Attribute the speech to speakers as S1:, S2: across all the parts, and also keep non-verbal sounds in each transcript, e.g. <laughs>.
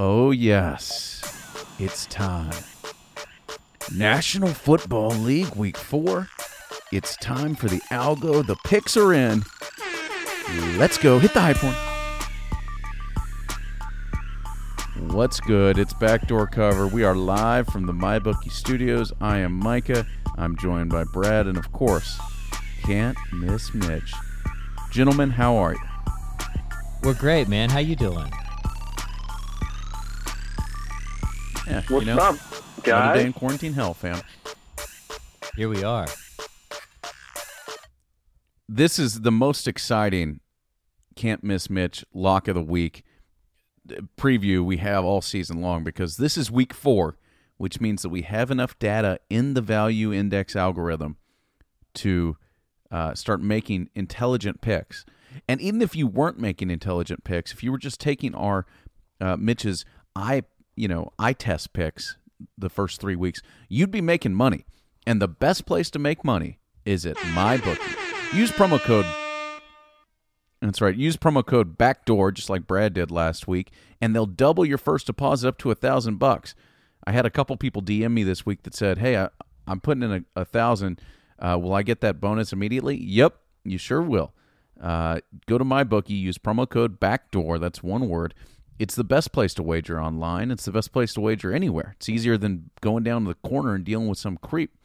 S1: Oh, yes. It's time. National Football League Week 4. It's time for the algo. The picks are in. Let's go. Hit the high point. What's good? It's Backdoor Cover. We are live from the MyBookie studios. I am Micah. I'm joined by Brad, and of course, can't miss Mitch. Gentlemen, how are you?
S2: We're great, man. How you doing?
S1: Yeah,
S3: What's
S1: you know,
S3: up,
S1: another day in quarantine hell, fam.
S2: Here we are.
S1: this is the most exciting can't miss Mitch lock of the week preview we have all season long because this is week four, which means that we have enough data in the value index algorithm to uh, start making intelligent picks. And even if you weren't making intelligent picks, if you were just taking our uh, Mitch's eye, you know, eye test picks the first three weeks, you'd be making money. And the best place to make money is at MyBookie. Use promo code that's right. Use promo code backdoor just like Brad did last week, and they'll double your first deposit up to a thousand bucks. I had a couple people DM me this week that said, "Hey, I, I'm putting in a, a thousand. Uh, will I get that bonus immediately?" Yep, you sure will. Uh, go to my bookie. Use promo code backdoor. That's one word. It's the best place to wager online. It's the best place to wager anywhere. It's easier than going down to the corner and dealing with some creep.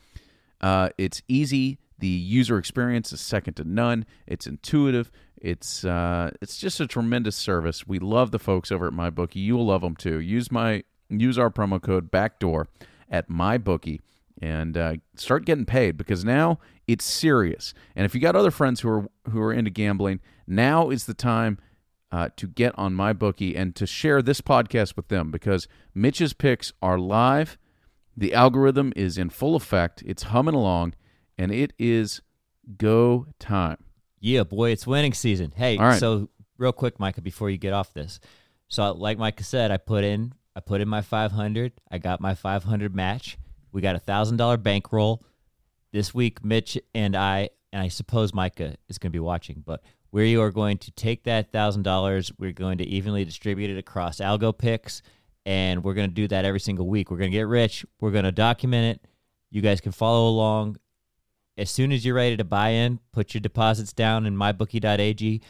S1: Uh, it's easy. The user experience is second to none. It's intuitive. It's uh, it's just a tremendous service. We love the folks over at MyBookie. You will love them too. Use my use our promo code Backdoor at MyBookie and uh, start getting paid because now it's serious. And if you got other friends who are who are into gambling, now is the time uh, to get on my bookie and to share this podcast with them because Mitch's picks are live. The algorithm is in full effect. It's humming along, and it is go time.
S2: Yeah, boy, it's winning season. Hey,
S1: right.
S2: so real quick, Micah, before you get off this. So like Micah said, I put in I put in my 500. I got my 500 match. We got a thousand dollar bankroll this week. Mitch and I, and I suppose Micah is going to be watching, but we are going to take that thousand dollars. We're going to evenly distribute it across algo picks, and we're going to do that every single week. We're going to get rich. We're going to document it. You guys can follow along as soon as you're ready to buy in, put your deposits down in mybookie.ag,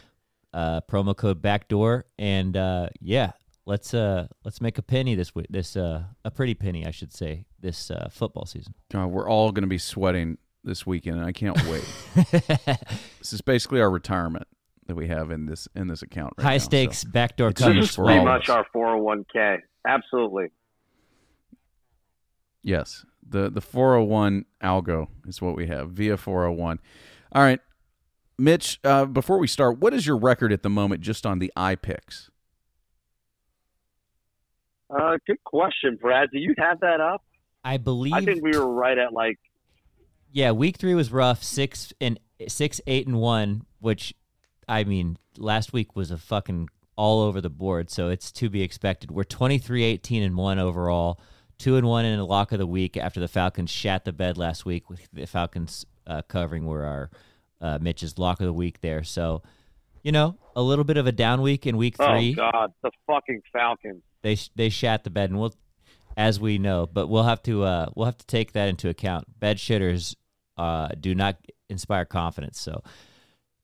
S2: uh, promo code backdoor, and uh, yeah, let's uh let's make a penny this week. This uh a pretty penny, I should say, this uh, football season.
S1: Uh, we're all going to be sweating this weekend, and I can't wait. <laughs> this is basically our retirement that we have in this in this account. Right
S2: High
S1: now,
S2: stakes
S1: so-
S2: backdoor
S1: It's
S3: This
S2: coverage.
S3: is
S1: for
S3: pretty
S1: all of
S3: much
S1: us.
S3: our 401k. Absolutely.
S1: yes, the the four hundred one algo is what we have via four hundred one. All right, Mitch. Uh, before we start, what is your record at the moment just on the eye picks?
S3: Uh, good question, Brad. Do you have that up?
S2: I believe.
S3: I think we were right at like
S2: yeah, week three was rough. Six and six, eight and one, which I mean, last week was a fucking all over the board, so it's to be expected. We're 23, 18 and one overall, two and one in a lock of the week after the Falcons shat the bed last week. With the Falcons uh, covering were our uh, Mitch's lock of the week there. So, you know, a little bit of a down week in week three.
S3: oh god, the fucking Falcons.
S2: they they shat the bed, and we'll, as we know, but we'll have to uh, we'll have to take that into account. Bed shitters uh, do not inspire confidence. So,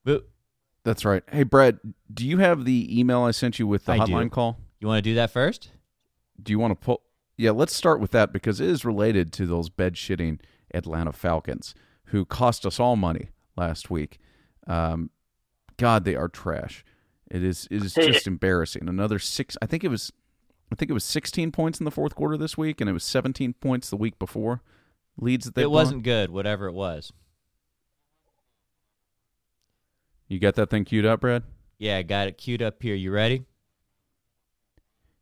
S2: but
S1: That's right. Hey, Brad, do you have the email I sent you with the
S2: I do.
S1: hotline call?
S2: you want to do that first?
S1: Do you want to pull? Yeah, let's start with that because it is related to those bed shitting Atlanta Falcons who cost us all money last week. Um, God, they are trash. It is it is just <laughs> embarrassing. Another six. I think it was. I think it was 16 points in the fourth quarter this week, and it was 17 points the week before. Leads that they
S2: it wasn't good, whatever it was.
S1: You got that thing queued up, Brad?
S2: Yeah, I got it queued up here. You ready?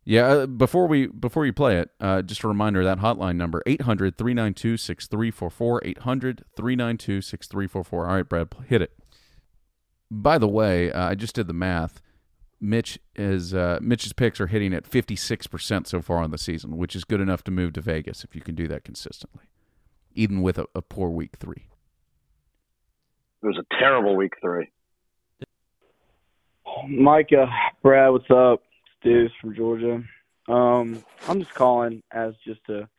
S1: Yeah, uh, before we before you play it, uh, just a reminder that hotline number 800-392-6344 800-392-6344. All right, Brad, hit it. By the way, uh, I just did the math. Mitch is uh, Mitch's picks are hitting at 56% so far on the season, which is good enough to move to Vegas if you can do that consistently, even with a, a poor week 3.
S3: It was a terrible week three.
S4: Micah, Brad, what's up? It's Deuce from Georgia. Um, I'm just calling as just a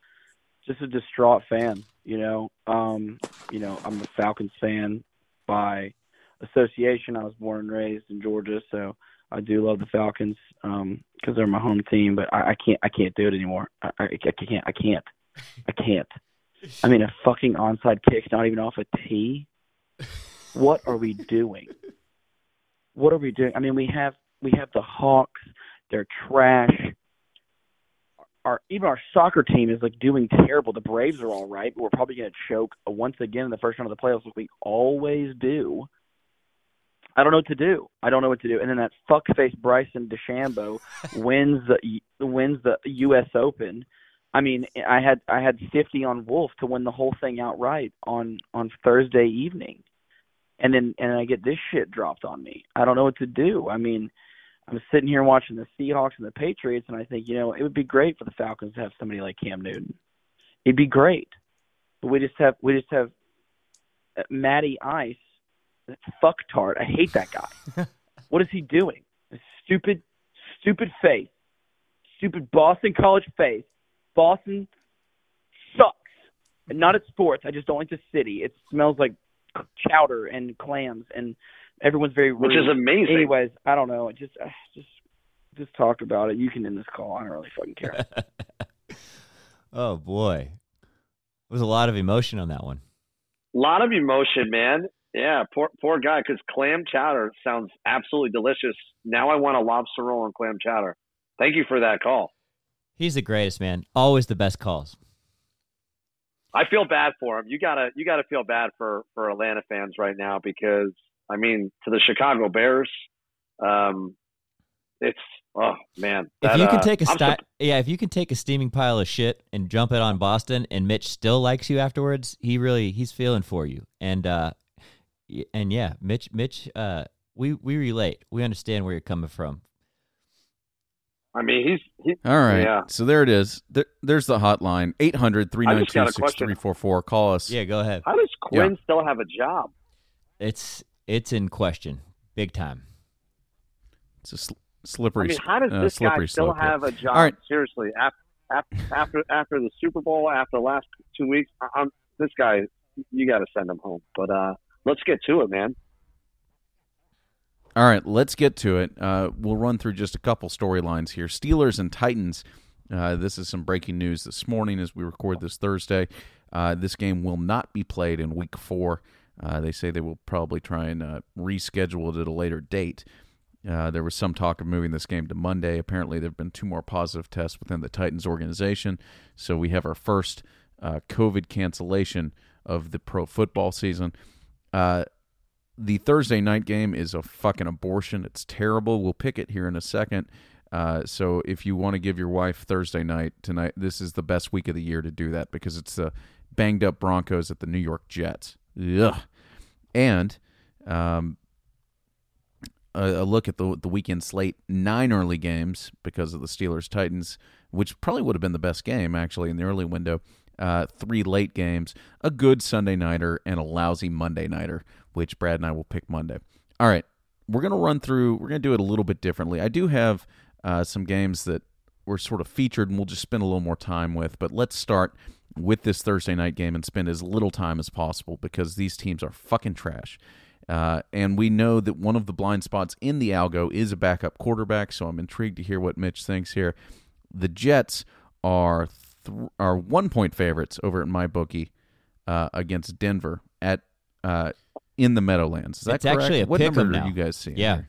S4: just a distraught fan. You know, um, you know, I'm a Falcons fan by association. I was born and raised in Georgia, so I do love the Falcons because um, they're my home team. But I, I can't, I can't do it anymore. I, I, I can't, I can't, I can't. I mean, a fucking onside kick, not even off a tee. What are we doing? What are we doing? I mean, we have we have the Hawks. They're trash. Our even our soccer team is like doing terrible. The Braves are all right, but we're probably going to choke once again in the first round of the playoffs, like we always do. I don't know what to do. I don't know what to do. And then that fuckface Bryson DeChambeau <laughs> wins the wins the U.S. Open. I mean, I had I had 50 on Wolff to win the whole thing outright on on Thursday evening, and then and I get this shit dropped on me. I don't know what to do. I mean, I'm sitting here watching the Seahawks and the Patriots, and I think you know it would be great for the Falcons to have somebody like Cam Newton. It'd be great, but we just have we just have uh, Matty Ice fuck tart. I hate that guy. <laughs> what is he doing? A stupid, stupid face. Stupid Boston College face. Boston sucks. And not at sports. I just don't like the city. It smells like chowder and clams, and everyone's very rude.
S3: Which is amazing.
S4: Anyways, I don't know. Just, uh, just, just talk about it. You can end this call. I don't really fucking care. <laughs>
S2: oh boy, there was a lot of emotion on that one.
S3: A lot of emotion, man. Yeah, poor poor guy. Because clam chowder sounds absolutely delicious. Now I want a lobster roll and clam chowder. Thank you for that call.
S2: He's the greatest man. Always the best calls.
S3: I feel bad for him. You gotta you gotta feel bad for for Atlanta fans right now because I mean to the Chicago Bears, um, it's oh man.
S2: That, if you can uh, take a sti- yeah, if you can take a steaming pile of shit and jump it on Boston, and Mitch still likes you afterwards, he really he's feeling for you. And uh, and yeah, Mitch, Mitch, uh, we we relate. We understand where you're coming from.
S3: I mean, he's he,
S1: all right.
S3: Yeah.
S1: So there it is. There, there's the hotline 800-392-6344. Call us.
S2: Yeah, go ahead.
S3: How does Quinn yeah. still have a job?
S2: It's it's in question, big time.
S1: It's a sl- slippery.
S3: I mean, how does
S1: uh,
S3: this guy still
S1: slope,
S3: have
S1: yeah.
S3: a job?
S1: All right.
S3: Seriously, after after after the Super Bowl, after the last two weeks, I'm, this guy, you got to send him home. But uh, let's get to it, man.
S1: All right, let's get to it. Uh, we'll run through just a couple storylines here. Steelers and Titans. Uh, this is some breaking news this morning as we record this Thursday. Uh, this game will not be played in Week Four. Uh, they say they will probably try and uh, reschedule it at a later date. Uh, there was some talk of moving this game to Monday. Apparently, there have been two more positive tests within the Titans organization, so we have our first COVID cancellation of the pro football season. Uh, the Thursday night game is a fucking abortion. It's terrible. We'll pick it here in a second. Uh, so if you want to give your wife Thursday night tonight, this is the best week of the year to do that because it's the banged up Broncos at the New York Jets. Ugh. And um, a, a, look at the the weekend slate: nine early games because of the Steelers Titans, which probably would have been the best game actually in the early window uh, three late games, a good Sunday nighter, and a lousy Monday nighter, which Brad and I will pick Monday. All right, we're to run through, we're to do it a little bit differently. I do have uh, some games that were sort of featured and we'll just spend a little more time with, but let's start with this Thursday night game and spend as little time as possible because these teams are fucking trash. Uh, and we know that one of the blind spots in the algo is a backup quarterback, so I'm intrigued to hear what Mitch thinks here. The Jets are th- are one point favorites over at my bookie uh, against Denver at uh, in the Meadowlands. Is that
S2: it's
S1: correct?
S2: actually a
S1: what
S2: pick
S1: number
S2: now.
S1: are you guys seeing?
S2: Yeah.
S1: Here?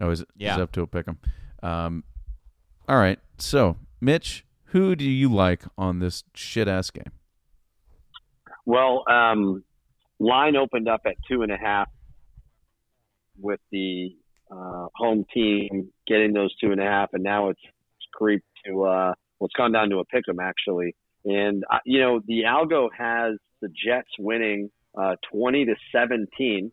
S1: Oh, is it?
S2: Yeah.
S1: Is it up to a pick 'em? Um, all right. So, Mitch, who do you like on this shit ass game?
S3: Well, um, line opened up at two and a half with the uh, home team getting those two and a half, and now it's, it's creeped to uh, well, it's gone down to a pick 'em actually. And uh, you know, the algo has the Jets winning uh, 20 to 17.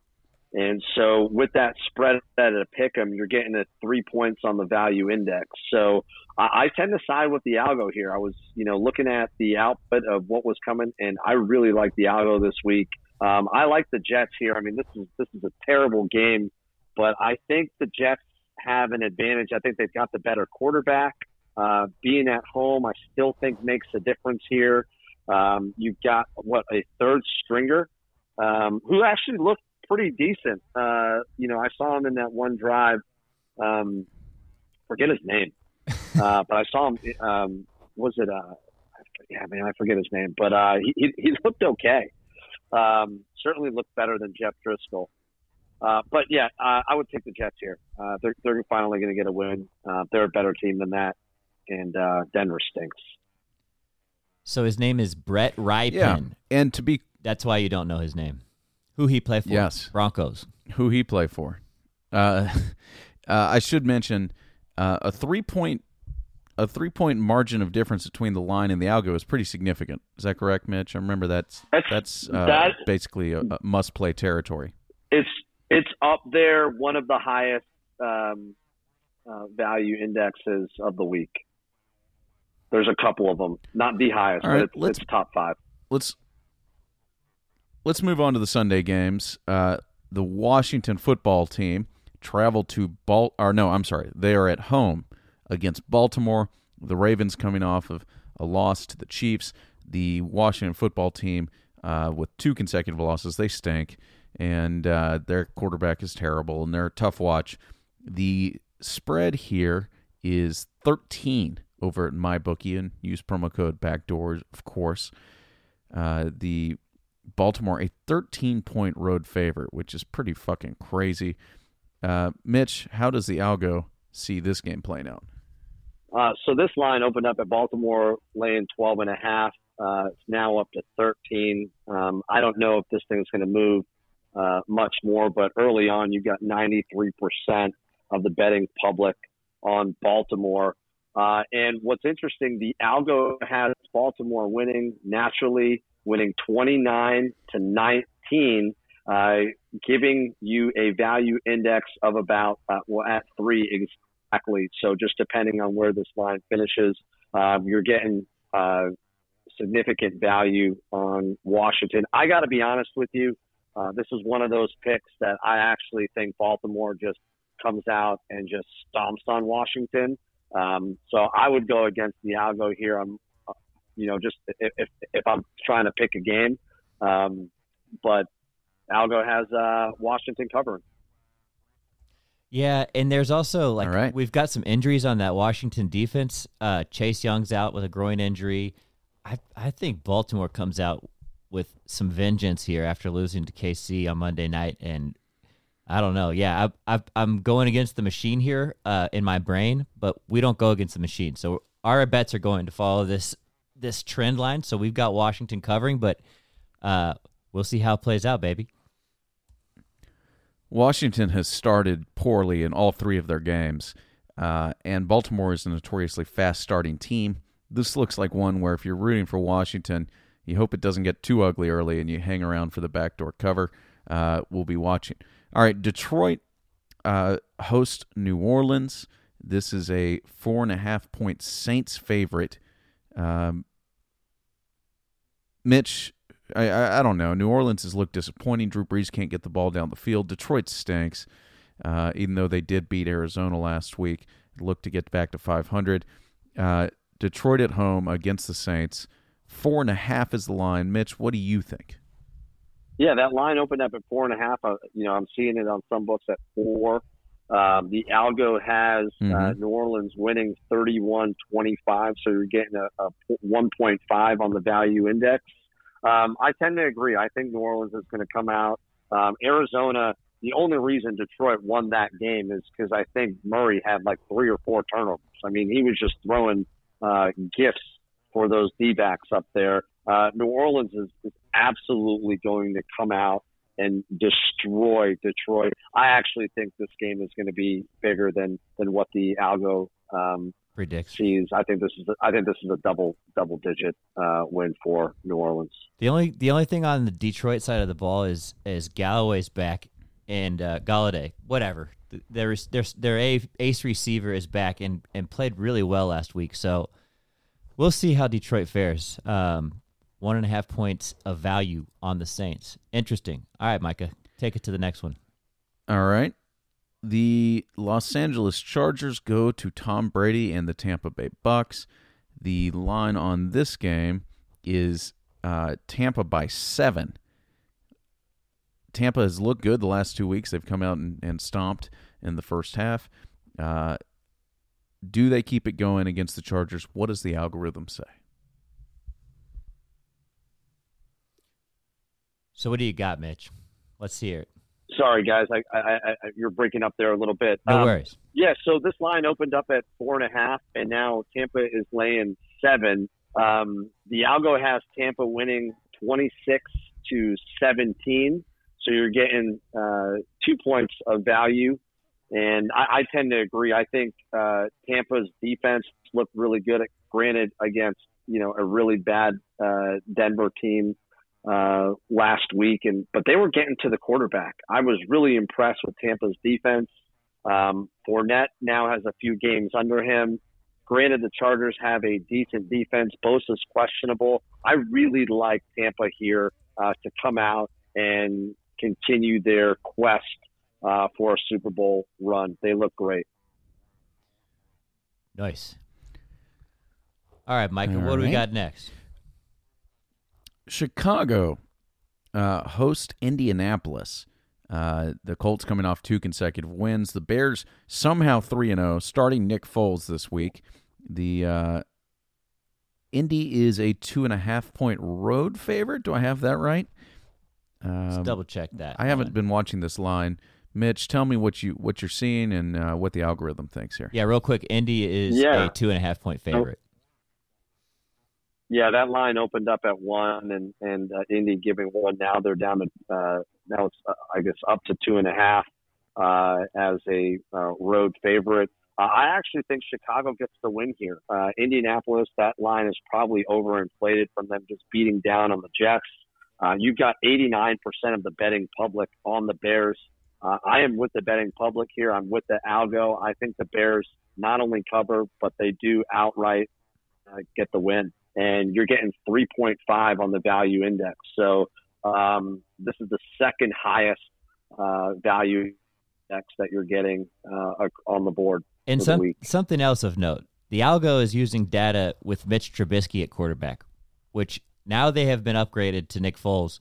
S3: And so with that spread at a pick 'em, you're getting a three points on the value index. So I, I tend to side with the algo here. I was, you know, looking at the output of what was coming, and I really like the algo this week. Um, I like the Jets here. I mean, this is this is a terrible game, but I think the Jets have an advantage. I think they've got the better quarterback. Uh, being at home, I still think makes a difference here. Um, you've got what a third stringer um, who actually looked pretty decent. Uh, you know, I saw him in that one drive. Um, forget his name, <laughs> uh, but I saw him. Um, was it? Uh, yeah, man, I forget his name, but uh, he, he he looked okay. Um, certainly looked better than Jeff Driskel. Uh, but yeah, uh, I would take the Jets here. Uh, they're they're finally going to get a win. Uh, they're a better team than that, and uh, Denver stinks.
S2: So his name is Brett Rypien.
S1: Yeah, and to be
S2: That's why you don't know his name. Who he play for?
S1: Yes.
S2: Broncos.
S1: who he play for, uh, <laughs> uh, I should mention uh, a three point a three point margin of difference between the line and the algo is pretty significant. Is that correct, Mitch? I remember that's
S3: That's-
S1: that's uh,
S3: that-
S1: basically a, a must play territory.
S3: It's it's up there, one of the highest um, uh, value indexes of the week. There's a couple of them, not the highest,
S1: All right,
S3: but it's, it's top five.
S1: let's let's move on to the Sunday games. Uh, the Washington football team traveled to Bal or no, I'm sorry, they are at home against Baltimore. The Ravens coming off of a loss to the Chiefs. The Washington football team uh, with two consecutive losses, they stink, and uh, their quarterback is terrible, and they're a tough watch. The spread here is 13 over at MyBookie, and use promo code Backdoors, of course. Uh, the Baltimore a 13 point road favorite, which is pretty fucking crazy. Uh, Mitch, how does the algo see this game playing out?
S3: Uh, so this line opened up at Baltimore laying 12 and a half. Uh, it's now up to 13. Um, I don't know if this thing's going to move uh, much more, but early on, you got 93% of the betting public on Baltimore. Uh, and what's interesting, the algo has Baltimore winning naturally, winning 29 to 19, uh, giving you a value index of about uh, well at three exactly. So just depending on where this line finishes, um, you're getting uh, significant value on Washington. I got to be honest with you. Uh, this is one of those picks that I actually think Baltimore just comes out and just stomps on Washington. Um, so I would go against the algo here. I'm, uh, you know, just if, if, if I'm trying to pick a game, um, but algo has uh, Washington covering.
S2: Yeah, and there's also like
S1: All right.
S2: we've got some injuries on that Washington defense. Uh, Chase Young's out with a groin injury. I I think Baltimore comes out with some vengeance here after losing to KC on Monday night, and I don't know. Yeah, I, I, I'm going against the machine here uh, in my brain, but we don't go against the machine. So our bets are going to follow this this trend line. So we've got Washington covering, but uh, we'll see how it plays out, baby.
S1: Washington has started poorly in all three of their games, uh, and Baltimore is a notoriously fast starting team. This looks like one where if you're rooting for Washington, you hope it doesn't get too ugly early and you hang around for the backdoor cover. Uh, we'll be watching. All right, Detroit uh, host New Orleans. This is a four and a half point Saints favorite. Um, Mitch, I, I I don't know. New Orleans has looked disappointing. Drew Brees can't get the ball down the field. Detroit stinks, uh, even though they did beat Arizona last week. Look to get back to 500. Uh, Detroit at home against the Saints. Four and a half is the line. Mitch, what do you think?
S3: Yeah, that line opened up at four and a half. Uh, you know, I'm seeing it on some books at four. Um, the algo has uh,
S1: Mhm.
S3: New Orleans winning 31 25, so you're getting a, a 1.5 on the value index. Um, I tend to agree. I think New Orleans is going to come out. Um, Arizona, the only reason Detroit won that game is because I think Murray had like three or four turnovers. I mean, he was just throwing uh, gifts for those D backs up there. Uh, New Orleans is, is absolutely going to come out and destroy Detroit. I actually think this game is going to be bigger than than what the algo um,
S2: Predicts.
S3: sees. I think this is a, I think this is a double double digit uh, win for New Orleans.
S2: The only the only thing on the Detroit side of the ball is is Galloway's back and uh, Golladay. Whatever. There's there's their ace receiver is back and and played really well last week. So we'll see how Detroit fares. Um, one and a half points of value on the Saints. Interesting. All right, Micah, take it to the next one.
S1: All right. The Los Angeles Chargers go to Tom Brady and the Tampa Bay Bucks. The line on this game is uh, Tampa by seven. Tampa has looked good the last two weeks. They've come out and, and stomped in the first half. Uh, do they keep it going against the Chargers? What does the algorithm say?
S2: So, what do you got, Mitch? Let's hear it.
S3: Sorry, guys, I, I, I, you're breaking up there a little bit.
S2: No
S3: Um,
S2: worries.
S3: Yeah, so this line opened up at four and a half, and now Tampa is laying seven. Um, the algo has Tampa winning 26 to 17, so you're getting uh, two points of value. And I, I tend to agree. I think uh, Tampa's defense looked really good. Granted, against you know a really bad uh, Denver team uh, last week, and but they were getting to the quarterback. I was really impressed with Tampa's defense. Um, Fournette now has a few games under him. Granted, the Chargers have a decent defense. Bosa's questionable. I really like Tampa here uh, to come out and continue their quest uh, for a Super Bowl run. They look great.
S2: Nice. All right, Micah,
S1: All
S2: what do we got next?
S1: Chicago uh, host Indianapolis. Uh, the Colts coming off two consecutive wins. The Bears somehow three and zero, starting Nick Foles this week. The uh, Indy is a two and a half point road favorite. Do I have that right? Um,
S2: double check that.
S1: I haven't
S2: one.
S1: been watching this line. Mitch, tell me what you what you're seeing and uh, what the algorithm thinks here.
S2: Yeah, real quick. Indy is
S3: Yeah.
S2: a two and a half point favorite.
S3: Yeah, that line opened up at one, and and uh, Indy giving one. Now they're down to uh, now it's uh, I guess up to two and a half uh, as a uh, road favorite. Uh, I actually think Chicago gets the win here. Indianapolis, that line is probably overinflated from them just beating down on the Jets. You've got 89% of the betting public on the Bears. I am with the betting public here. I'm with the algo. I think the Bears not only cover, but they do outright get the win. And you're getting 3.5 on the value index. So um, this is the second highest uh, value index that you're getting uh, on the board.
S2: And some, something else of note the algo is using data with Mitch Trubisky at quarterback, which now they have been upgraded to Nick Foles.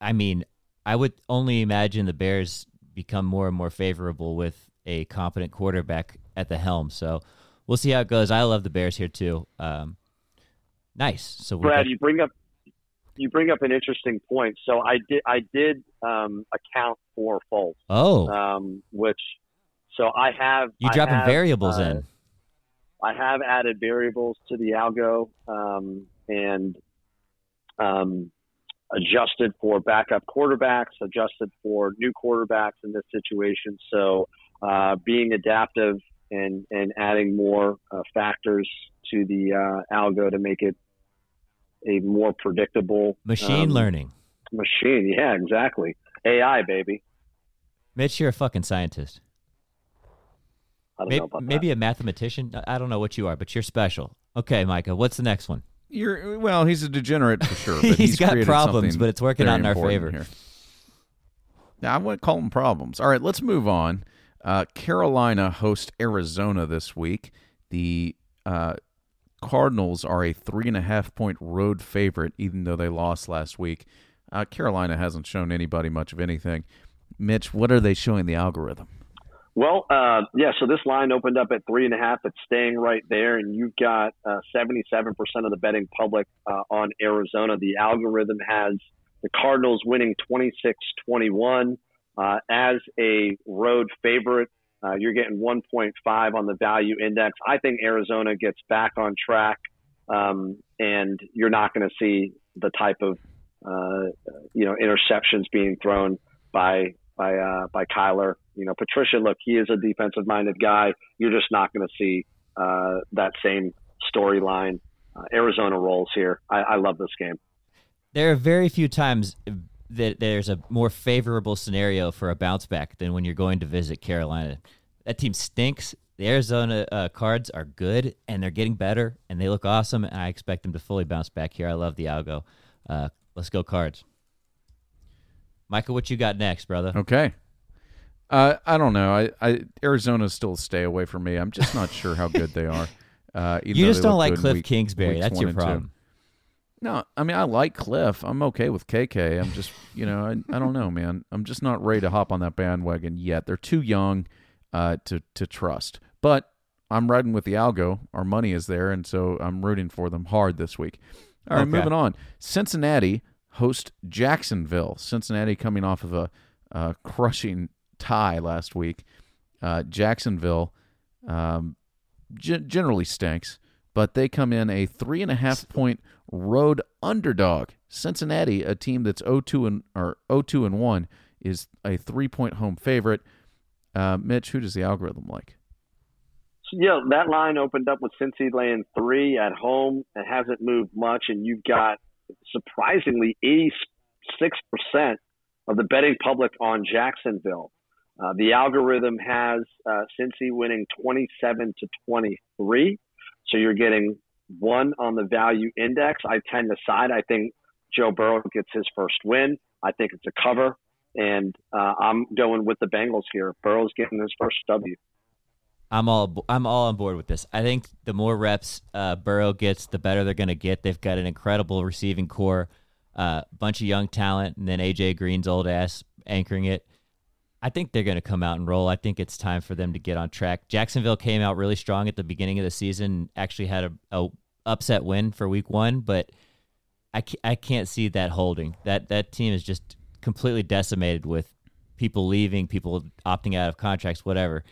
S2: I mean, I would only imagine the Bears become more and more favorable with a competent quarterback at the helm. So we'll see how it goes. I love the Bears here too. Um, nice. So
S3: Brad, you bring up you bring up an interesting point. So I did I did um, account for Foles,
S2: oh,
S3: um, which so I have
S2: you dropping
S3: have,
S2: variables
S3: uh,
S2: in.
S3: I have added variables to the algo um, and um, adjusted for backup quarterbacks, adjusted for new quarterbacks in this situation. So uh, being adaptive and, and adding more uh, factors to the uh, algo to make it a more predictable
S2: Machine
S3: um,
S2: learning.
S3: machine. Yeah, exactly. AI, baby.
S2: Mitch, you're a fucking scientist.
S3: I don't
S2: Maybe,
S3: know about
S2: maybe a mathematician. I- I don't know what you are, but you're special. Okay, Micah, what's the next one?
S1: You're well, he's a degenerate for sure. But <laughs>
S2: He's
S1: he's
S2: got problems, but it's working out in our favor.
S1: Here. Now I wouldn't call them problems. All right, let's move on. Uh, Carolina host Arizona this week. The uh, Cardinals are a three and a half point road favorite, even though they lost last week. Uh, Carolina hasn't shown anybody much of anything. Mitch, what are they showing the algorithm?
S3: Well, uh, yeah. So this line opened up at three and a half. It's staying right there, and you've got uh, seventy-seven percent of the betting public uh, on Arizona. The algorithm has the Cardinals winning 26-21 uh, as a road favorite. Uh, you're getting 1.5 on the value index. I think Arizona gets back on track, um, and you're not going to see the type of uh, you know interceptions being thrown by by uh, by Kyler. You know, Patricia. Look, he is a defensive minded guy. You're just not going to see uh, that same storyline. Uh, Arizona rolls here. I, I love this game.
S2: There are very few times that there's a more favorable scenario for a bounce back than when you're going to visit Carolina. That team stinks. The Arizona uh, Cards are good and they're getting better and they look awesome. And I expect them to fully bounce back here. I love the algo. Uh, let's go cards. Michael, what you got next, brother?
S1: Okay. Uh, I don't know. I, I Arizona's still a stay away from me. I'm just not sure how good they are. <laughs> Uh,
S2: You just don't like Kliff
S1: week-
S2: Kingsbury. That's your problem.
S1: No, I mean I like Kliff. I'm okay with KK. I'm just you know I, I don't know, man. I'm just not ready to hop on that bandwagon yet. They're too young uh, to to trust. But I'm riding with the algo. Our money is there, and so I'm rooting for them hard this week. All right,
S2: Okay.
S1: moving on. Cincinnati host Jacksonville. Cincinnati coming off of a uh, crushing tie last week. Uh, Jacksonville um, gen- generally stinks, but they come in a three and a half point road underdog. Cincinnati, a team that's 0-2 and or 0-2 and one, is a three point home favorite. Uh, Mitch, who does the algorithm like?
S3: yeah, that line opened up with Cincy laying three at home. It hasn't moved much, and you've got surprisingly 86% of the betting public on Jacksonville. Uh, the algorithm has uh, Cincy winning 27 to 23, so you're getting one on the value index. I tend to side. I think Joe Burrow gets his first win. I think it's a cover, and uh, I'm going with the Bengals here. Burrow's getting his first W.
S2: I'm all I'm all on board with this. I think the more reps uh, Burrow gets, the better they're going to get. They've got an incredible receiving corps, a uh, bunch of young talent, and then AJ Green's old ass anchoring it. I think they're going to come out and roll. I think it's time for them to get on track. Jacksonville came out really strong at the beginning of the season, actually had a, a upset win for week one, but I, ca- I can't see that holding. That that team is just completely decimated with people leaving, people opting out of contracts, whatever.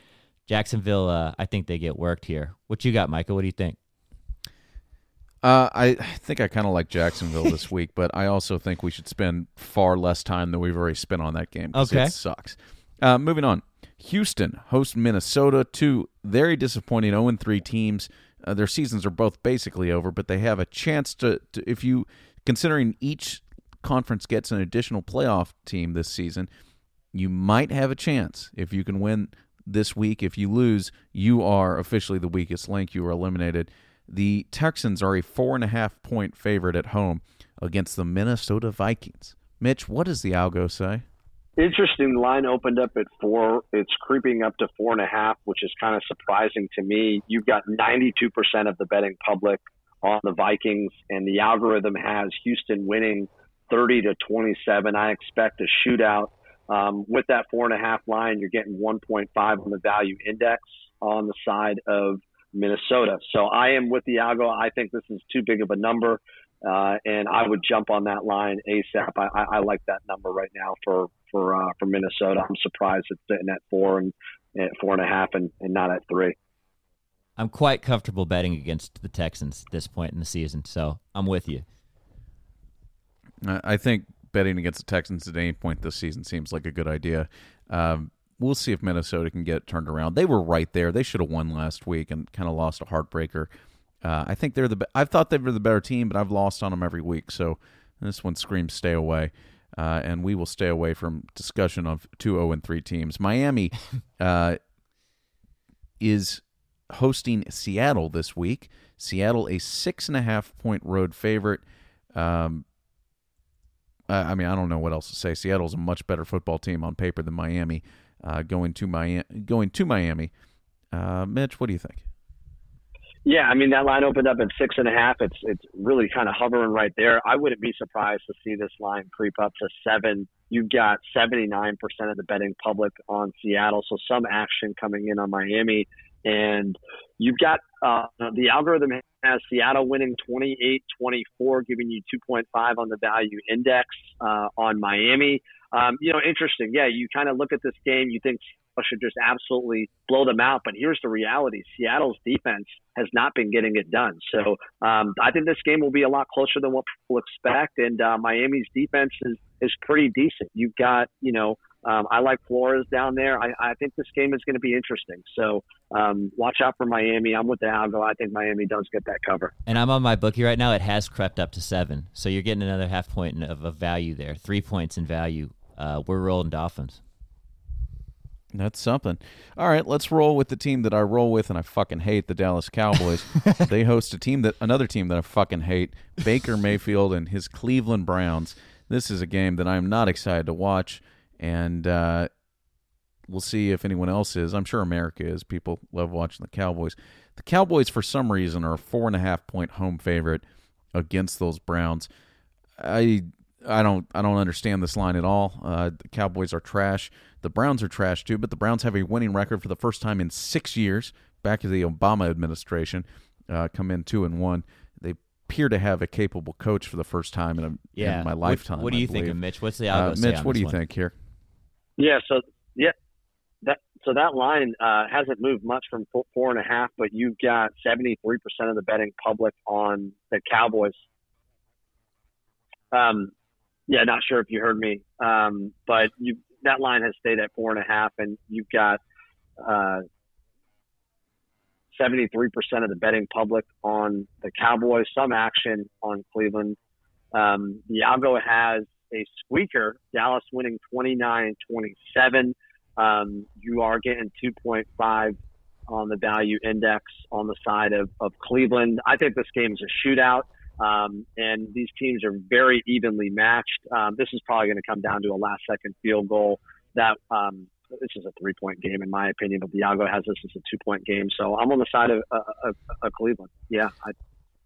S2: Jacksonville, uh, I think they get worked here. What you got, Michael? What do you think?
S1: Uh, I think I kind of like Jacksonville this <laughs> week, but I also think we should spend far less time than we've already spent on that game.
S2: Okay.
S1: It sucks. Uh, moving on. Houston hosts Minnesota, two very disappointing 0 3 teams. Uh, their seasons are both basically over, but they have a chance to, to, if you, considering each conference gets an additional playoff team this season, you might have a chance if you can win this week. If you lose, you are officially the weakest link. You are eliminated. The Texans are a four and a half point favorite at home against the Minnesota Vikings. Mitch, what does the algo say?
S3: Interesting. Line opened up at four. It's creeping up to four and a half, which is kind of surprising to me. You've got 92% of the betting public on the Vikings, and the algorithm has Houston winning 30 to 27. I expect a shootout. Um, with that four and a half line, you're getting 1.5 on the value index on the side of Minnesota. So I am with the algo. I think this is too big of a number. Uh, and I would jump on that line ASAP. I, I, I like that number right now for for uh, for Minnesota. I'm surprised it's sitting at four and at four and a half and, and not at three.
S2: I'm quite comfortable betting against the Texans at this point in the season, so I'm with you.
S1: I I think betting against the Texans at any point this season seems like a good idea. Um, we'll see if Minnesota can get it turned around. They were right there. They should have won last week and kind of lost a heartbreaker. Uh, I think they're the. Be- I've thought they were the better team, but I've lost on them every week. So this one screams stay away, uh, and we will stay away from discussion of two zero and three teams. Miami <laughs> uh, is hosting Seattle this week. Seattle a six and a half point road favorite. Um, I I mean, I don't know what else to say. Seattle's a much better football team on paper than Miami. Uh, going to Miami, going to Miami. Uh, Mitch, what do you think?
S3: Yeah, I mean that line opened up at six and a half. It's it's really kind of hovering right there. I wouldn't be surprised to see this line creep up to seven. You've got 79% of the betting public on Seattle, so some action coming in on Miami, and you've got uh, the algorithm has Seattle winning 28-24, giving you 2.5 on the value index uh, on Miami. Um, you know, interesting. Yeah, you kind of look at this game, you think should just absolutely blow them out. But here's the reality: Seattle's defense has not been getting it done. So um, I think this game will be a lot closer than what people expect. And uh, Miami's defense is is pretty decent. You've got you know. Um, I like Flores down there. I, I think this game is going to be interesting. So um, watch out for Miami. I'm with the Algo. I think Miami does get that cover.
S2: And I'm on my bookie right now. It has crept up to seven, so you're getting another half point of, of value there. Three points in value. Uh, we're rolling Dolphins.
S1: That's something. All right, let's roll with the team that I roll with and I fucking hate, the Dallas Cowboys. <laughs> they host a team that another team that I fucking hate, Baker Mayfield and his Cleveland Browns. This is a game that I'm not excited to watch, and uh, we'll see if anyone else is. I'm sure America is. People love watching the Cowboys. The Cowboys, for some reason, are a four and a half point home favorite against those Browns. I I don't I don't understand this line at all. Uh, the Cowboys are trash. The Browns are trash too, but the Browns have a winning record for the first time in six years. Back to the Obama administration, uh, come in two and one. They appear to have a capable coach for the first time in, a,
S2: Yeah.
S1: in my lifetime.
S2: What, do
S1: I
S2: you think of Mitch? What's the
S1: Uh,
S2: algo say
S1: Mitch,
S2: on
S1: what do you
S2: one?
S1: think here?
S3: Yeah. So yeah, that so that line uh, hasn't moved much from four, four and a half, but you've got seventy three percent of the betting public on the Cowboys. Um, yeah, not sure if you heard me, um, but you that line has stayed at four and a half, and you've got uh, seventy three percent of the betting public on the Cowboys. Some action on Cleveland. Um, the algo has a squeaker, Dallas winning 29 27. Um, you are getting 2.5 on the value index on the side of, of Cleveland. I think this game is a shootout, um, and these teams are very evenly matched. Um, this is probably going to come down to a last second field goal. That um, this is a three point game, in my opinion, but Diago has this as a two point game. So I'm on the side of, uh, of, of Cleveland. Yeah, I,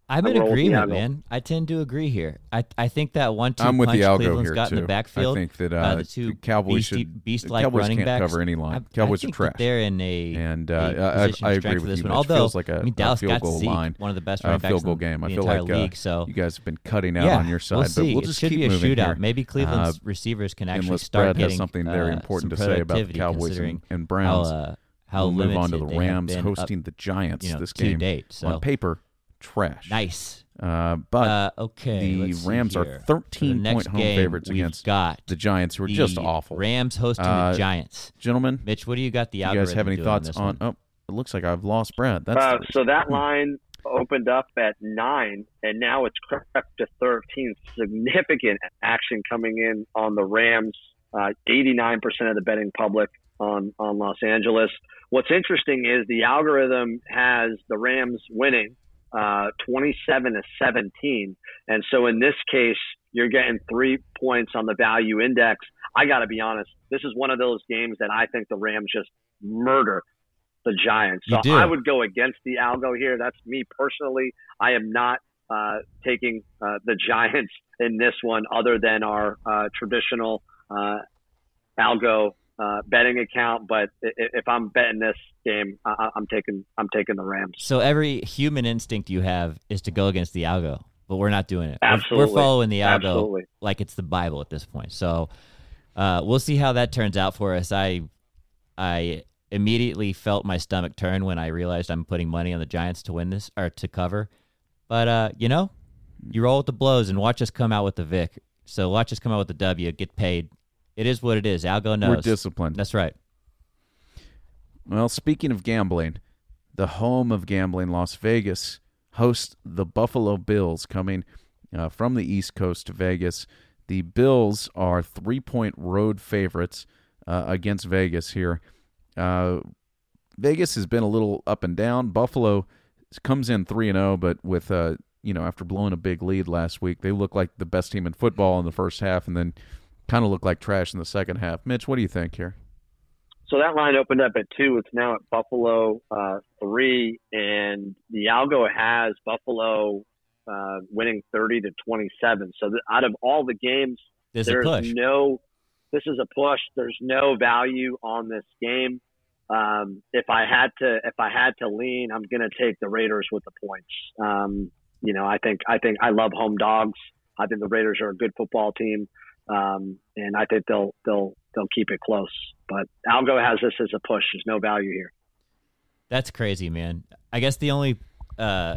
S2: I'm
S3: I
S2: in
S3: roll with the
S2: agreement,
S3: algo.
S2: man. I tend to agree here. I I think that one two
S1: I'm with
S2: punch
S1: the algo
S2: Cleveland's
S1: here
S2: got
S1: too.
S2: in the backfield.
S1: I think that uh,
S2: uh, the two
S1: Cowboys
S2: beastie-
S1: should
S2: beast-like
S1: Cowboys
S2: running
S1: can't
S2: backs.
S1: cover any line.
S2: I,
S1: Cowboys
S2: I think
S1: are trash.
S2: They're in a
S1: and uh,
S2: a
S1: I,
S2: position
S1: I, I agree with
S2: this
S1: you.
S2: one. Although
S1: feels like a,
S2: I mean
S1: a
S2: Dallas
S1: field
S2: got
S1: goal
S2: Zeke,
S1: line,
S2: one of the best running backs
S1: field goal
S2: in
S1: game. I feel
S2: entire
S1: like uh,
S2: league. So
S1: you guys have been cutting out
S2: yeah,
S1: on your side,
S2: we'll
S1: but we'll
S2: it
S1: just
S2: should
S1: keep
S2: be a
S1: moving
S2: shootout.
S1: here.
S2: Maybe Cleveland's
S1: Uh,
S2: receivers can actually start
S1: Brad
S2: getting
S1: something very
S2: uh,
S1: important to
S2: some
S1: say about the
S2: productivity
S1: Cowboys
S2: considering
S1: and, and Browns.
S2: How, how
S1: we'll move on to the Rams hosting the Giants this game.
S2: date. So
S1: On paper, trash.
S2: nice.
S1: Uh, but
S2: uh, okay,
S1: the
S2: let's
S1: Rams are 13
S2: the
S1: point home favorites against
S2: got
S1: the Giants, who are just awful.
S2: Rams hosting
S1: Uh,
S2: the Giants.
S1: Gentlemen,
S2: Mitch, what do you got the
S1: you guys have any thoughts
S2: this
S1: on? Oh, it looks like I've lost Brad. That's
S3: Uh, so that line opened up at nine, and now it's crept to 13. Significant action coming in on the Rams. Uh, 89% of the betting public on, on Los Angeles. What's interesting is the algorithm has the Rams winning uh, 27 to 17. And so in this case, you're getting three points on the value index. I got to be honest, this is one of those games that I think the Rams just murder the Giants. So I would go against the algo here. That's me personally. I am not uh, taking uh, the Giants in this one, other than our uh, traditional uh, algo uh, betting account. But if I'm betting this game, I- I'm taking I'm taking the Rams.
S2: So every human instinct you have is to go against the algo, but we're not doing it. We're- We're, following the algo
S3: Absolutely.
S2: like it's the Bible at this point. So uh, we'll see how that turns out for us. I I immediately felt my stomach turn when I realized I'm putting money on the Giants to win this or to cover. But uh, you know, you roll with the blows and watch us come out with the Vic. So watch us come out with the W, get paid. It is what it is. Algo knows.
S1: We're disciplined.
S2: That's right.
S1: Well, speaking of gambling, the home of gambling, Las Vegas, hosts the Buffalo Bills coming uh, from the East Coast to Vegas. The Bills are three point road favorites uh, against Vegas here. Uh, Vegas has been a little up and down. Buffalo comes in 3 and 0, but with, uh, you know, after blowing a big lead last week, they look like the best team in football in the first half and then kind of look like trash in the second half. Mitch, what do you think here?
S3: So that line opened up at two. It's now at Buffalo uh, three, and the algo has Buffalo uh, winning thirty to twenty-seven. So th- out of all the games,
S2: There's a
S3: there's
S2: push.
S3: no. This is a push. There's no value on this game. Um, if I had to, if I had to lean, I'm going to take the Raiders with the points. Um, you know, I think, I think I love home dogs. I think the Raiders are a good football team, um, and I think they'll, they'll, they'll keep it close. But Algo has this as a push. There's no value here.
S2: That's crazy, man. I guess the only uh,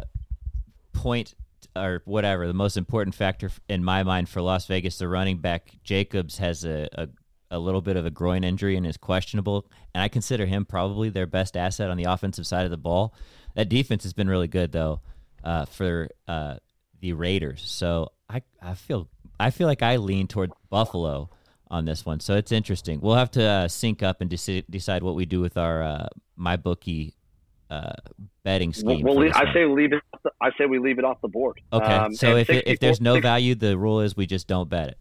S2: point or whatever, the most important factor in my mind for Las Vegas, the running back Jacobs has a, a, a little bit of a groin injury and is questionable. And I consider him probably their best asset on the offensive side of the ball. That defense has been really good though uh, for uh, the Raiders. So I, I feel I feel like I lean toward Buffalo on this one, so it's interesting. We'll have to uh, sync up and deci- decide what we do with our uh, my bookie uh, betting scheme.
S3: We'll,
S2: for
S3: leave,
S2: this
S3: I
S2: one.
S3: say leave it. I say we leave it off the board.
S2: Okay,
S3: Um,
S2: so if it, if there's no value, the rule is we just don't bet it.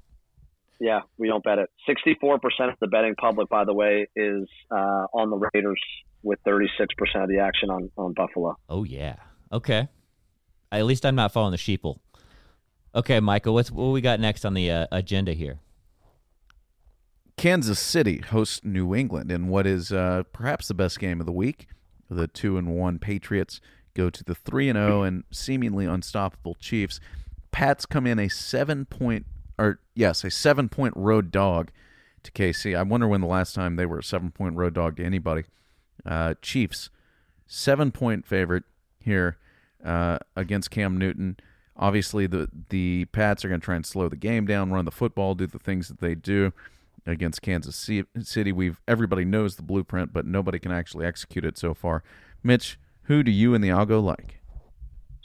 S3: Yeah, we don't bet it. Sixty-four percent of the betting public, by the way, is uh, on the Raiders, with thirty-six percent of the action on on Buffalo.
S2: Oh yeah. Okay. At least I'm not following the sheeple. Okay, Michael, what's what we got next on the uh, agenda here?
S1: Kansas City hosts New England in what is uh, perhaps the best game of the week. The two and one Patriots go to the three and zero and seemingly unstoppable Chiefs. Pats come in a seven point or yes, a seven point road dog to KC. I wonder when the last time they were a seven point road dog to anybody. Uh, Chiefs seven point favorite here uh, against Cam Newton. Obviously, the the Pats are going to try and slow the game down, run the football, do the things that they do against Kansas City. We've everybody knows the blueprint, but nobody can actually execute it so far. Mitch, who do you and the Algo like?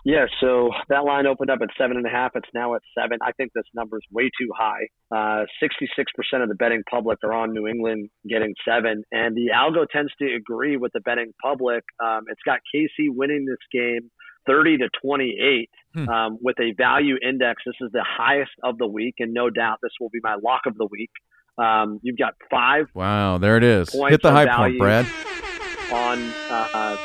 S3: Yeah, so that line opened up at seven and a half. It's now at seven. I think this number is way too high. Uh, Sixty-six percent of the betting public are on New England getting seven, and the algo tends to agree with the betting public. Um, it's got KC winning this game, thirty to twenty-eight,
S2: Hmm.
S3: um, with a value index. This is the highest of the week, and no doubt this will be my lock of the week. Um, you've got five
S1: Wow, there it is. Hit the high point, Brad.
S3: on uh,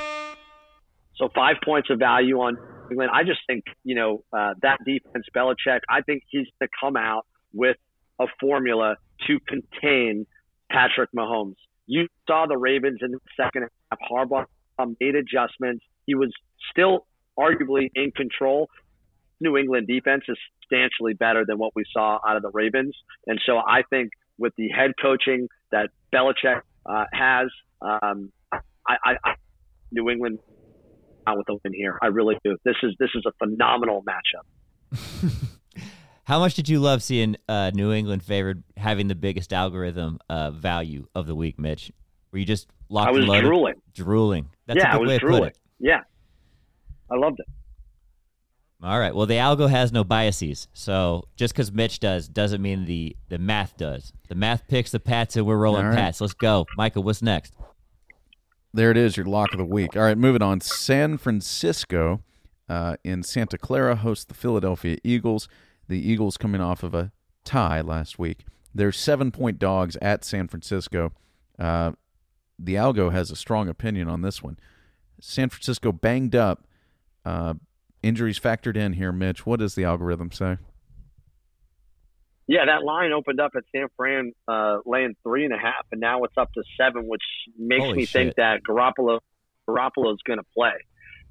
S3: so five points of value on England. I just think you know uh, that defense, Belichick. I think he's going to come out with a formula to contain Patrick Mahomes. You saw the Ravens in the second half. Harbaugh made adjustments. He was still arguably in control. New England defense is substantially better than what we saw out of the Ravens, and so I think with the head coaching that Belichick uh, has, um, I, I, I New England out with a win here. I really do. This is this is a phenomenal matchup. <laughs>
S2: How much did you love seeing uh, New England favored having the biggest algorithm uh, value of the week, Mitch? Were you just locked
S3: I was drooling.
S2: Drooling. That's
S3: yeah,
S2: a good
S3: I was
S2: way
S3: drooling.
S2: it.
S3: Yeah, I loved it.
S2: All right. Well, the algo has no biases, so just because Mitch does doesn't mean the the math does. The math picks the Pats, and we're rolling
S1: All right.
S2: Pats. Let's go, Michael. What's next?
S1: There it is, your lock of the week. All right, moving on. San Francisco uh, in Santa Clara hosts the Philadelphia Eagles. The Eagles coming off of a tie last week. They're seven point dogs at San Francisco. Uh, the Algo has a strong opinion on this one. San Francisco banged up. Uh, injuries factored in here, Mitch. What does the algorithm say?
S3: Yeah, that line opened up at San Fran uh, laying three and a half, and now it's up to seven, which makes
S2: Holy
S3: me
S2: shit.
S3: think that Garoppolo Garoppolo's going to play.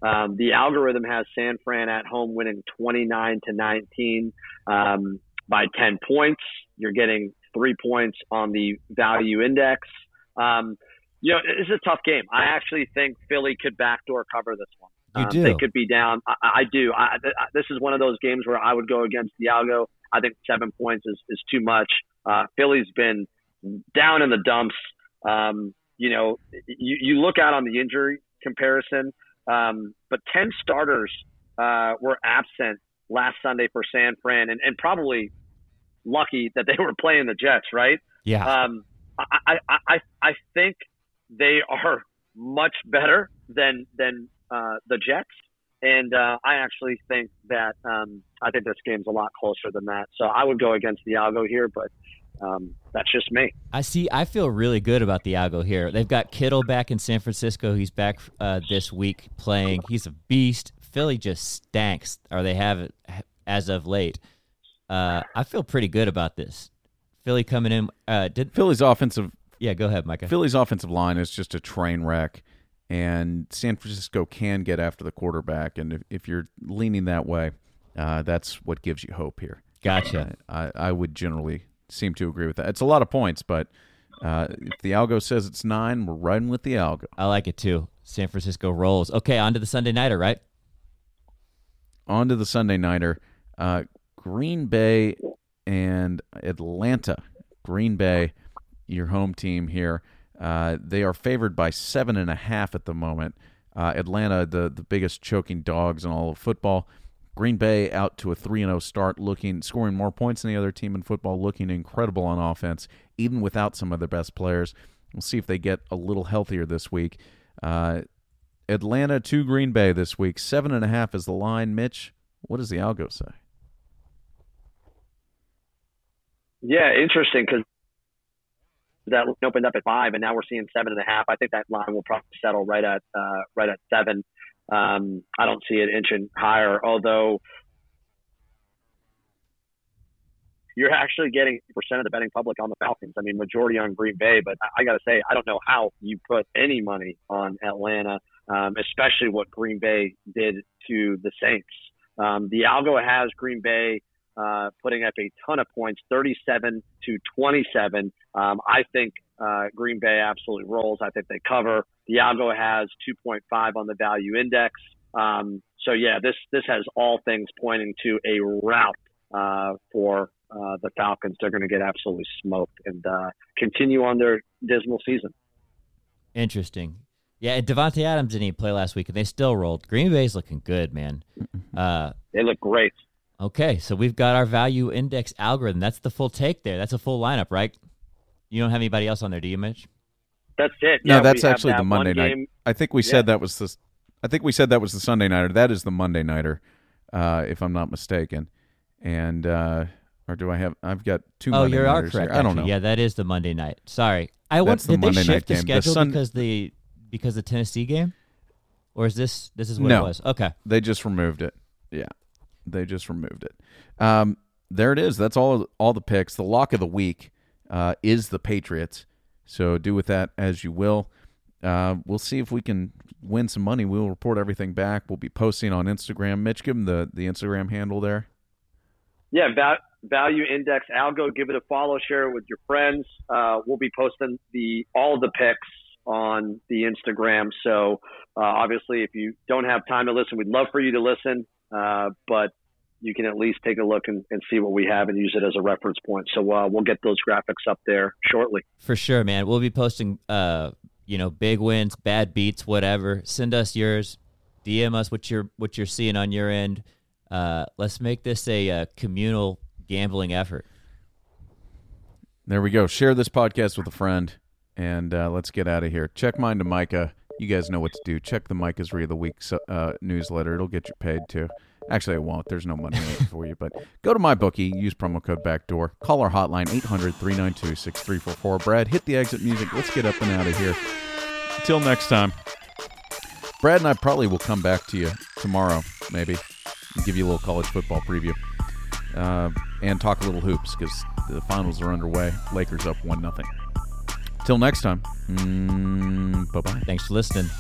S3: Um, the algorithm has San Fran at home winning 29 to 19 um, by 10 points. You're getting three points on the value index. Um, you know, it's a tough game. I actually think Philly could backdoor cover this one. Um. They could be down. I, I do. I, th- this is one of those games where I would go against the algo. I think seven points is, is too much. Uh, Philly's been down in the dumps. Um, you know, you, you look out on the injury comparison, um, but 10 starters uh, were absent last Sunday for San Fran, and, and probably lucky that they <laughs> were playing the Jets, right?
S2: Yeah.
S3: Um, I, I, I, I think they are much better than than uh, the Jets, and uh, I actually think that um, I think this game's a lot closer than that. So I would go against the algo here, but um, that's just me.
S2: I see. I feel really good about the algo here. They've got Kittle back in San Francisco. He's back uh, this week playing. He's a beast. Philly just stanks, or they have it as of late. Uh, I feel pretty good about this. Philly coming in. Uh, did
S1: Philly's offensive
S2: yeah? Go ahead, Micah.
S1: Philly's offensive line is just a train wreck, and San Francisco can get after the quarterback. And if, if you're leaning that way, uh, that's what gives you hope here.
S2: Gotcha.
S1: I, I would generally seem to agree with that. It's a lot of points, but uh, if the algo says it's nine, we're riding with the algo.
S2: I like it too. San Francisco rolls. Okay, on to the Sunday nighter, right?
S1: On to the Sunday nighter. Uh, Green Bay and Atlanta. Green Bay, your home team here. Uh, they are favored by seven and a half at the moment. Uh, Atlanta, the, the biggest choking dogs in all of football. Green Bay out to a 3 0 start, looking scoring more points than the other team in football, looking incredible on offense, even without some of their best players. We'll see if they get a little healthier this week. Uh, Atlanta to Green Bay this week. Seven and a half is the line. Mitch, what does the algo say?
S3: Yeah, interesting because that opened up at five, and now we're seeing seven and a half. I think that line will probably settle right at uh, right at seven. Um, I don't see it inching higher, although you're actually getting percent of the betting public on the Falcons. I mean, majority on Green Bay, but I, I got to say, I don't know how you put any money on Atlanta, um, especially what Green Bay did to the Saints. Um, the algo has Green Bay uh, putting up a ton of points, 37 to 27. Um, I think uh, Green Bay absolutely rolls. I think they cover. The algo has 2.5 on the value index. Um, so yeah, this this has all things pointing to a rout uh, for uh, the Falcons. They're going to get absolutely smoked and uh, continue on their dismal season.
S2: Interesting. Yeah, and Davante Adams didn't even play last week, and they still rolled. Green Bay's looking good, man. Uh,
S3: they look great.
S2: Okay, so we've got our value index algorithm. That's the full take there. That's a full lineup, right? You don't have anybody else on there, do you, Mitch?
S3: That's it.
S1: No,
S3: Yeah,
S1: that's actually
S3: that
S1: the Monday night.
S3: game.
S1: I think we said that was the. I think we said that was the Sunday nighter. That is the Monday nighter, uh, if I'm not mistaken. And uh, or do I have? I've got two.
S2: Oh,
S1: Monday
S2: you are correct.
S1: Here. I don't
S2: actually.
S1: know.
S2: Yeah, that is the Monday night. Sorry, I want.
S1: That's the
S2: Did they shift the
S1: game. The
S2: schedule
S1: Sun-
S2: because the because the Tennessee game, or is this this is what
S1: No.
S2: it was? Okay,
S1: They just removed it. Yeah, they just removed it. Um, there it is. That's all. All the picks. The lock of the week uh, is the Patriots. So do with that as you will. Uh, we'll see if we can win some money. We'll report everything back. We'll be posting on Instagram. Mitch, give them the the Instagram handle there.
S3: Yeah, va- value index algo. Give it a follow. Share it with your friends. Uh, we'll be posting the all the picks on the Instagram. So uh, obviously, if you don't have time to listen, we'd love for you to listen. Uh, but you can at least take a look and, and see what we have and use it as a reference point. So uh, we'll get those graphics up there shortly.
S2: for sure, man. We'll be posting, uh, you know, big wins, bad beats, whatever. Send us yours. DM us what you're what you're seeing on your end. Uh, let's make this a, uh communal gambling effort.
S1: There we go. Share this podcast with a friend, and uh, let's get out of here. Check mine to Micah. You guys know what to do. Check the Micah's Read of the Week uh, newsletter. It'll get you paid too. Actually, it won't. There's no money in it for you. But go to my bookie. Use promo code Backdoor. Call our hotline 800-392-6344. Brad, hit the exit music. Let's get up and out of here. Until next time. Brad and I probably will come back to you tomorrow, maybe, give you a little college football preview uh, and talk a little hoops because the finals are underway. Lakers up one nothing. Till next time. Mm, bye bye.
S2: Thanks for listening.